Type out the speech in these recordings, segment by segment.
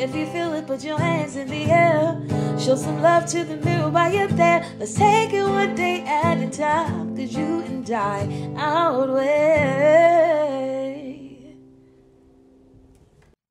If you feel it, put your hands in the air. Show some love to the mirror while you're there. Let's take it one day at a time. Cause you and I outweigh.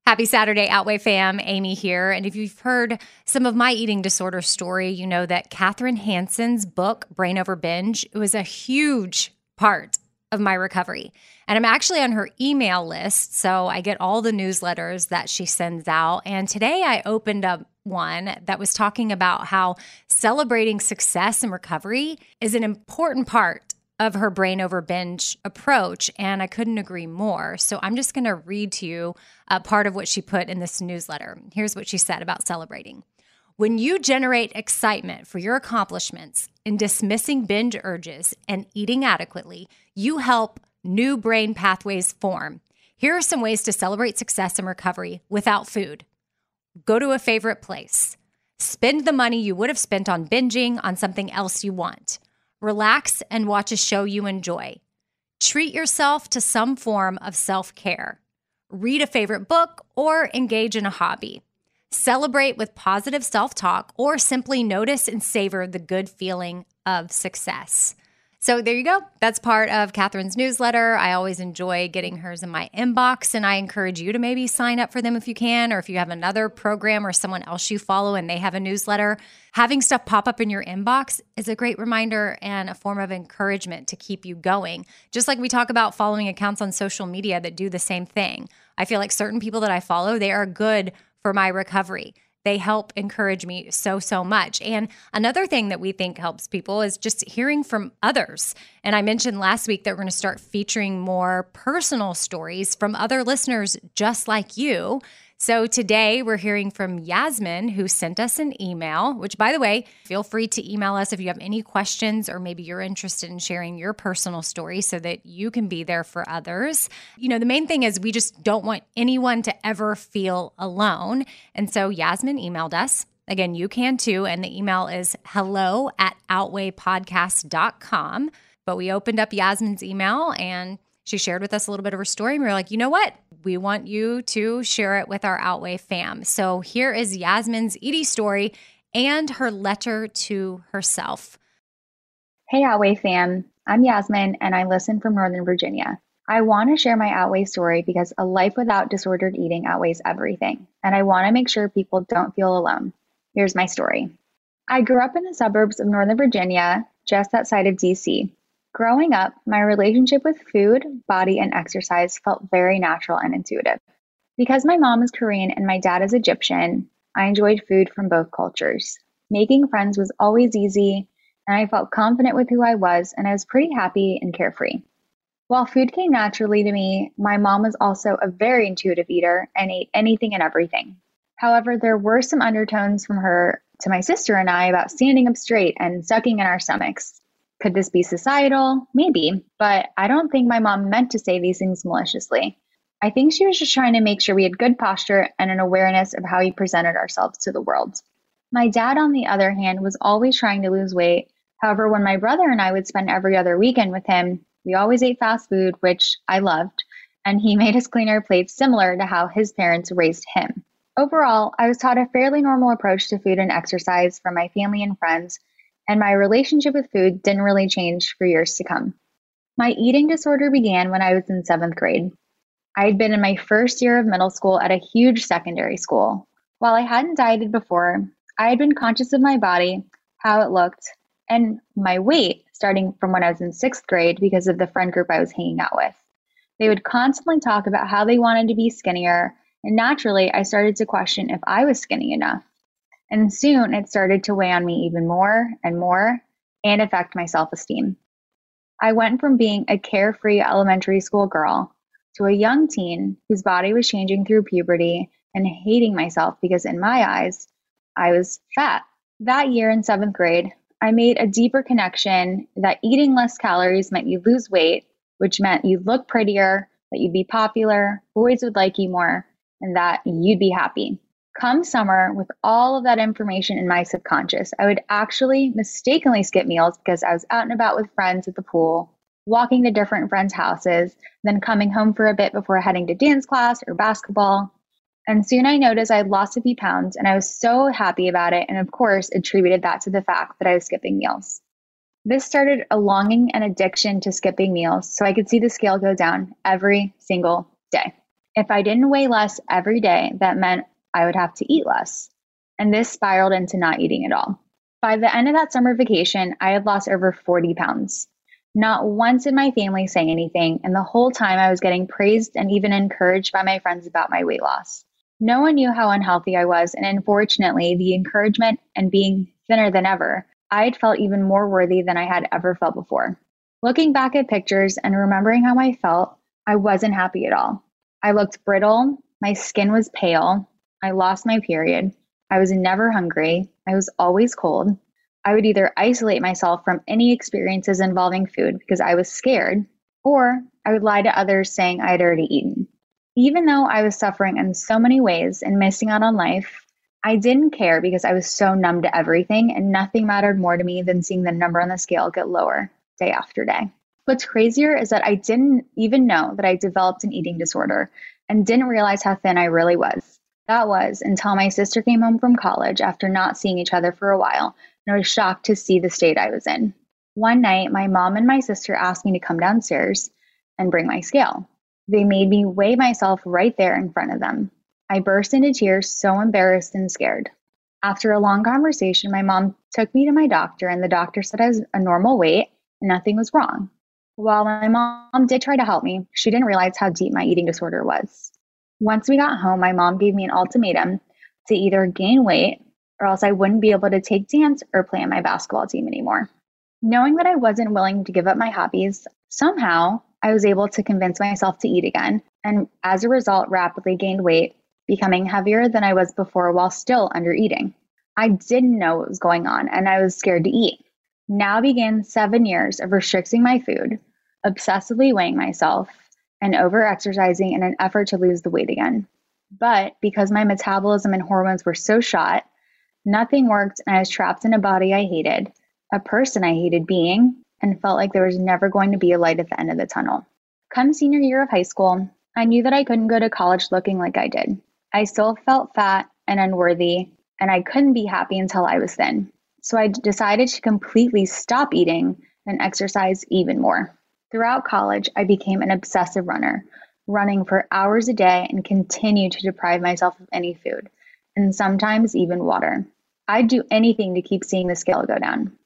Happy Saturday, Outweigh fam. Amy here. And if you've heard some of my eating disorder story, you know that Kathryn Hansen's book, Brain Over Binge, was a huge part of my recovery. And I'm actually on her email list. So I get all the newsletters that she sends out. And today I opened up one that was talking about how celebrating success and recovery is an important part of her brain over binge approach. And I couldn't agree more. So I'm just going to read to you a part of what she put in this newsletter. Here's what she said about celebrating. When you generate excitement for your accomplishments in dismissing binge urges and eating adequately, you help new brain pathways form. Here are some ways to celebrate success and recovery without food. Go to a favorite place. Spend the money you would have spent on binging on something else you want. Relax and watch a show you enjoy. Treat yourself to some form of self care. Read a favorite book or engage in a hobby. Celebrate with positive self talk or simply notice and savor the good feeling of success. So there you go. That's part of Kathryn's newsletter. I always enjoy getting hers in my inbox, and I encourage you to maybe sign up for them if you can, or if you have another program or someone else you follow and they have a newsletter. Having stuff pop up in your inbox is a great reminder and a form of encouragement to keep you going. Just like we talk about following accounts on social media that do the same thing. I feel like certain people that I follow, they are good for my recovery they help encourage me so, so much. And another thing that we think helps people is just hearing from others. And I mentioned last week that we're going to start featuring more personal stories from other listeners just like you. So today we're hearing from Yasmin, who sent us an email, which, by the way, feel free to email us if you have any questions or maybe you're interested in sharing your personal story so that you can be there for others. You know, the main thing is we just don't want anyone to ever feel alone. And so Yasmin emailed us. Again, you can too. And the email is hello at outweighpodcast.com. But we opened up Yasmin's email and She shared with us a little bit of her story, and we were like, you know what? We want you to share it with our Outweigh fam. So here is Yasmin's ED story and her letter to herself. Hey, Outweigh fam. I'm Yasmin, and I listen from Northern Virginia. I want to share my Outweigh story because a life without disordered eating outweighs everything, and I want to make sure people don't feel alone. Here's my story. I grew up in the suburbs of Northern Virginia, just outside of DC. Growing up, my relationship with food, body, and exercise felt very natural and intuitive. Because my mom is Korean and my dad is Egyptian, I enjoyed food from both cultures. Making friends was always easy, and I felt confident with who I was, and I was pretty happy and carefree. While food came naturally to me, my mom was also a very intuitive eater and ate anything and everything. However, there were some undertones from her to my sister and I about standing up straight and sucking in our stomachs. Could this be societal? Maybe, but I don't think my mom meant to say these things maliciously. I think she was just trying to make sure we had good posture and an awareness of how we presented ourselves to the world. My dad, on the other hand, was always trying to lose weight. However, when my brother and I would spend every other weekend with him, we always ate fast food, which I loved, and he made us clean our plates similar to how his parents raised him. Overall, I was taught a fairly normal approach to food and exercise from my family and friends, and my relationship with food didn't really change for years to come. My eating disorder began when I was in seventh grade. I had been in my first year of middle school at a huge secondary school. While I hadn't dieted before, I had been conscious of my body, how it looked, and my weight starting from when I was in sixth grade because of the friend group I was hanging out with. They would constantly talk about how they wanted to be skinnier, and naturally, I started to question if I was skinny enough. And soon it started to weigh on me even more and more and affect my self esteem. I went from being a carefree elementary school girl to a young teen whose body was changing through puberty and hating myself because, in my eyes, I was fat. That year in seventh grade, I made a deeper connection that eating less calories meant you lose weight, which meant you'd look prettier, that you'd be popular, boys would like you more, and that you'd be happy. Come summer, with all of that information in my subconscious, I would actually mistakenly skip meals because I was out and about with friends at the pool, walking to different friends' houses, then coming home for a bit before heading to dance class or basketball. And soon I noticed I had lost a few pounds and I was so happy about it. And of course, attributed that to the fact that I was skipping meals. This started a longing and addiction to skipping meals so I could see the scale go down every single day. If I didn't weigh less every day, that meant I would have to eat less. And this spiraled into not eating at all. By the end of that summer vacation, I had lost over 40 pounds. Not once did my family say anything, and the whole time I was getting praised and even encouraged by my friends about my weight loss. No one knew how unhealthy I was, and unfortunately, the encouragement and being thinner than ever, I had felt even more worthy than I had ever felt before. Looking back at pictures and remembering how I felt, I wasn't happy at all. I looked brittle, my skin was pale, I lost my period, I was never hungry, I was always cold. I would either isolate myself from any experiences involving food because I was scared, or I would lie to others saying I had already eaten. Even though I was suffering in so many ways and missing out on life, I didn't care because I was so numb to everything and nothing mattered more to me than seeing the number on the scale get lower day after day. What's crazier is that I didn't even know that I developed an eating disorder and didn't realize how thin I really was. That was until my sister came home from college after not seeing each other for a while and I was shocked to see the state I was in. One night, my mom and my sister asked me to come downstairs and bring my scale. They made me weigh myself right there in front of them. I burst into tears, so embarrassed and scared. After a long conversation, my mom took me to my doctor, and the doctor said I was a normal weight and nothing was wrong. While my mom did try to help me, she didn't realize how deep my eating disorder was. Once we got home, my mom gave me an ultimatum to either gain weight or else I wouldn't be able to take dance or play on my basketball team anymore. Knowing that I wasn't willing to give up my hobbies, somehow I was able to convince myself to eat again, and as a result, rapidly gained weight, becoming heavier than I was before while still under eating. I didn't know what was going on, and I was scared to eat. Now began seven years of restricting my food, obsessively weighing myself, and over exercising in an effort to lose the weight again. But because my metabolism and hormones were so shot, nothing worked, and I was trapped in a body I hated, a person I hated being, and felt like there was never going to be a light at the end of the tunnel. Come senior year of high school, I knew that I couldn't go to college looking like I did. I still felt fat and unworthy, and I couldn't be happy until I was thin. So I decided to completely stop eating and exercise even more. Throughout college, I became an obsessive runner, running for hours a day and continued to deprive myself of any food, and sometimes even water. I'd do anything to keep seeing the scale go down.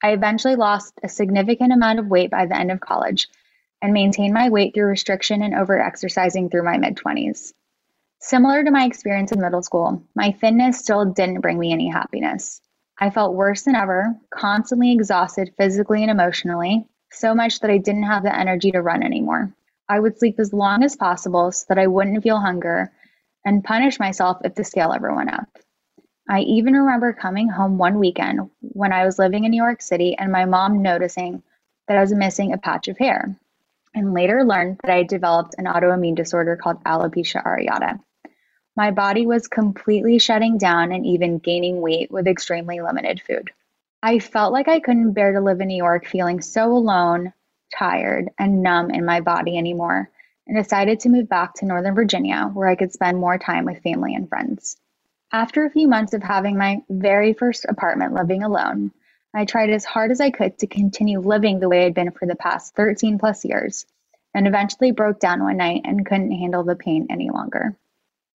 I eventually lost a significant amount of weight by the end of college and maintained my weight through restriction and overexercising through my mid 20s. Similar to my experience in middle school, my thinness still didn't bring me any happiness. I felt worse than ever, constantly exhausted physically and emotionally, so much that I didn't have the energy to run anymore. I would sleep as long as possible so that I wouldn't feel hunger and punish myself if the scale ever went up. I even remember coming home one weekend when I was living in New York City and my mom noticing that I was missing a patch of hair, and later learned that I had developed an autoimmune disorder called alopecia areata. My body was completely shutting down and even gaining weight with extremely limited food. I felt like I couldn't bear to live in New York feeling so alone, tired, and numb in my body anymore, and decided to move back to Northern Virginia where I could spend more time with family and friends. After a few months of having my very first apartment living alone, I tried as hard as I could to continue living the way I'd been for the past 13 plus years, and eventually broke down one night and couldn't handle the pain any longer.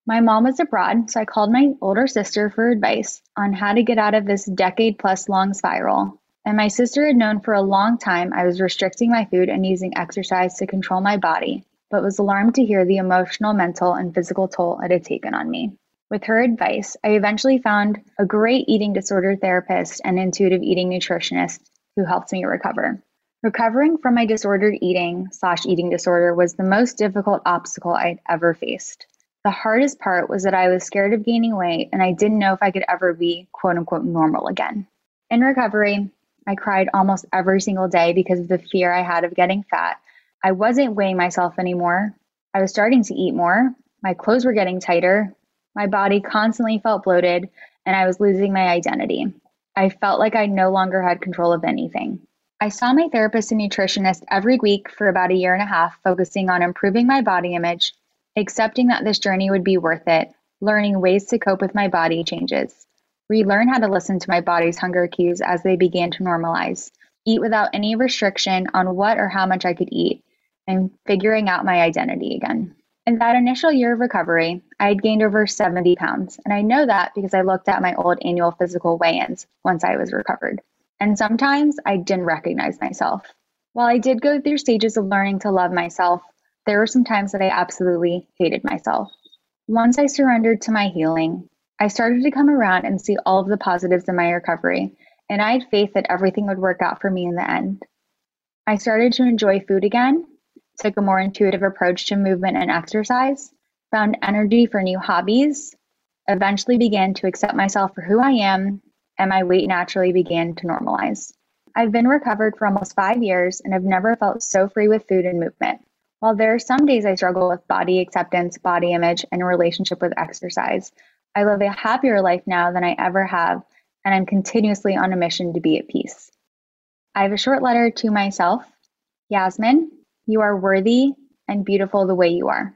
My mom was abroad, so I called my older sister for advice on how to get out of this decade plus long spiral. And my sister had known for a long time I was restricting my food and using exercise to control my body, but was alarmed to hear the emotional, mental, and physical toll it had taken on me. With her advice, I eventually found a great eating disorder therapist and intuitive eating nutritionist who helped me recover. Recovering from my disordered eating slash eating disorder was the most difficult obstacle I'd ever faced. The hardest part was that I was scared of gaining weight and I didn't know if I could ever be quote unquote normal again. In recovery, I cried almost every single day because of the fear I had of getting fat. I wasn't weighing myself anymore. I was starting to eat more. My clothes were getting tighter. My body constantly felt bloated and I was losing my identity. I felt like I no longer had control of anything. I saw my therapist and nutritionist every week for about a year and a half, focusing on improving my body image, accepting that this journey would be worth it, learning ways to cope with my body changes, relearn how to listen to my body's hunger cues as they began to normalize, eat without any restriction on what or how much I could eat, and figuring out my identity again. In that initial year of recovery, I had gained over 70 pounds, and I know that because I looked at my old annual physical weigh ins once I was recovered. And sometimes I didn't recognize myself. While I did go through stages of learning to love myself, there were some times that I absolutely hated myself. Once I surrendered to my healing, I started to come around and see all of the positives in my recovery, and I had faith that everything would work out for me in the end. I started to enjoy food again, took a more intuitive approach to movement and exercise, found energy for new hobbies, eventually began to accept myself for who I am, and my weight naturally began to normalize. I've been recovered for almost five years and have never felt so free with food and movement. While there are some days I struggle with body acceptance, body image, and relationship with exercise, I live a happier life now than I ever have, and I'm continuously on a mission to be at peace. I have a short letter to myself Yasmin, you are worthy and beautiful the way you are.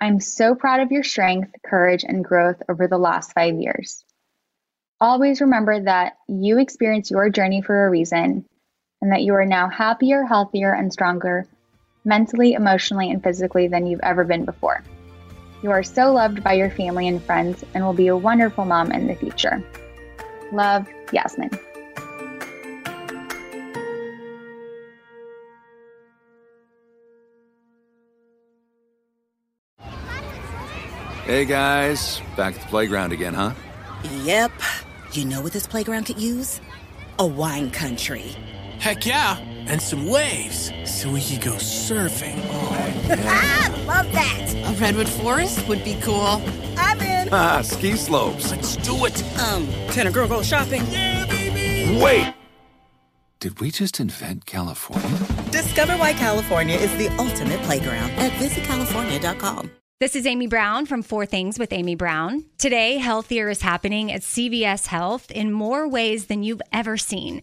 I'm so proud of your strength, courage, and growth over the last five years. Always remember that you experienced your journey for a reason and that you are now happier, healthier, and stronger mentally, emotionally, and physically than you've ever been before. You are so loved by your family and friends and will be a wonderful mom in the future. Love, Yasmin. Hey guys, back at the playground again, huh? Yep. You know what this playground could use? A wine country. Heck yeah, and some waves so we could go surfing. Oh, yeah. love that. A redwood forest would be cool. I'm in. Ah, ski slopes. Let's do it. Um, can a girl go shopping? Yeah, baby. Wait. Did we just invent California? Discover why California is the ultimate playground at visitcalifornia.com. This is Amy Brown from Four Things with Amy Brown. Today, healthier is happening at CVS Health in more ways than you've ever seen.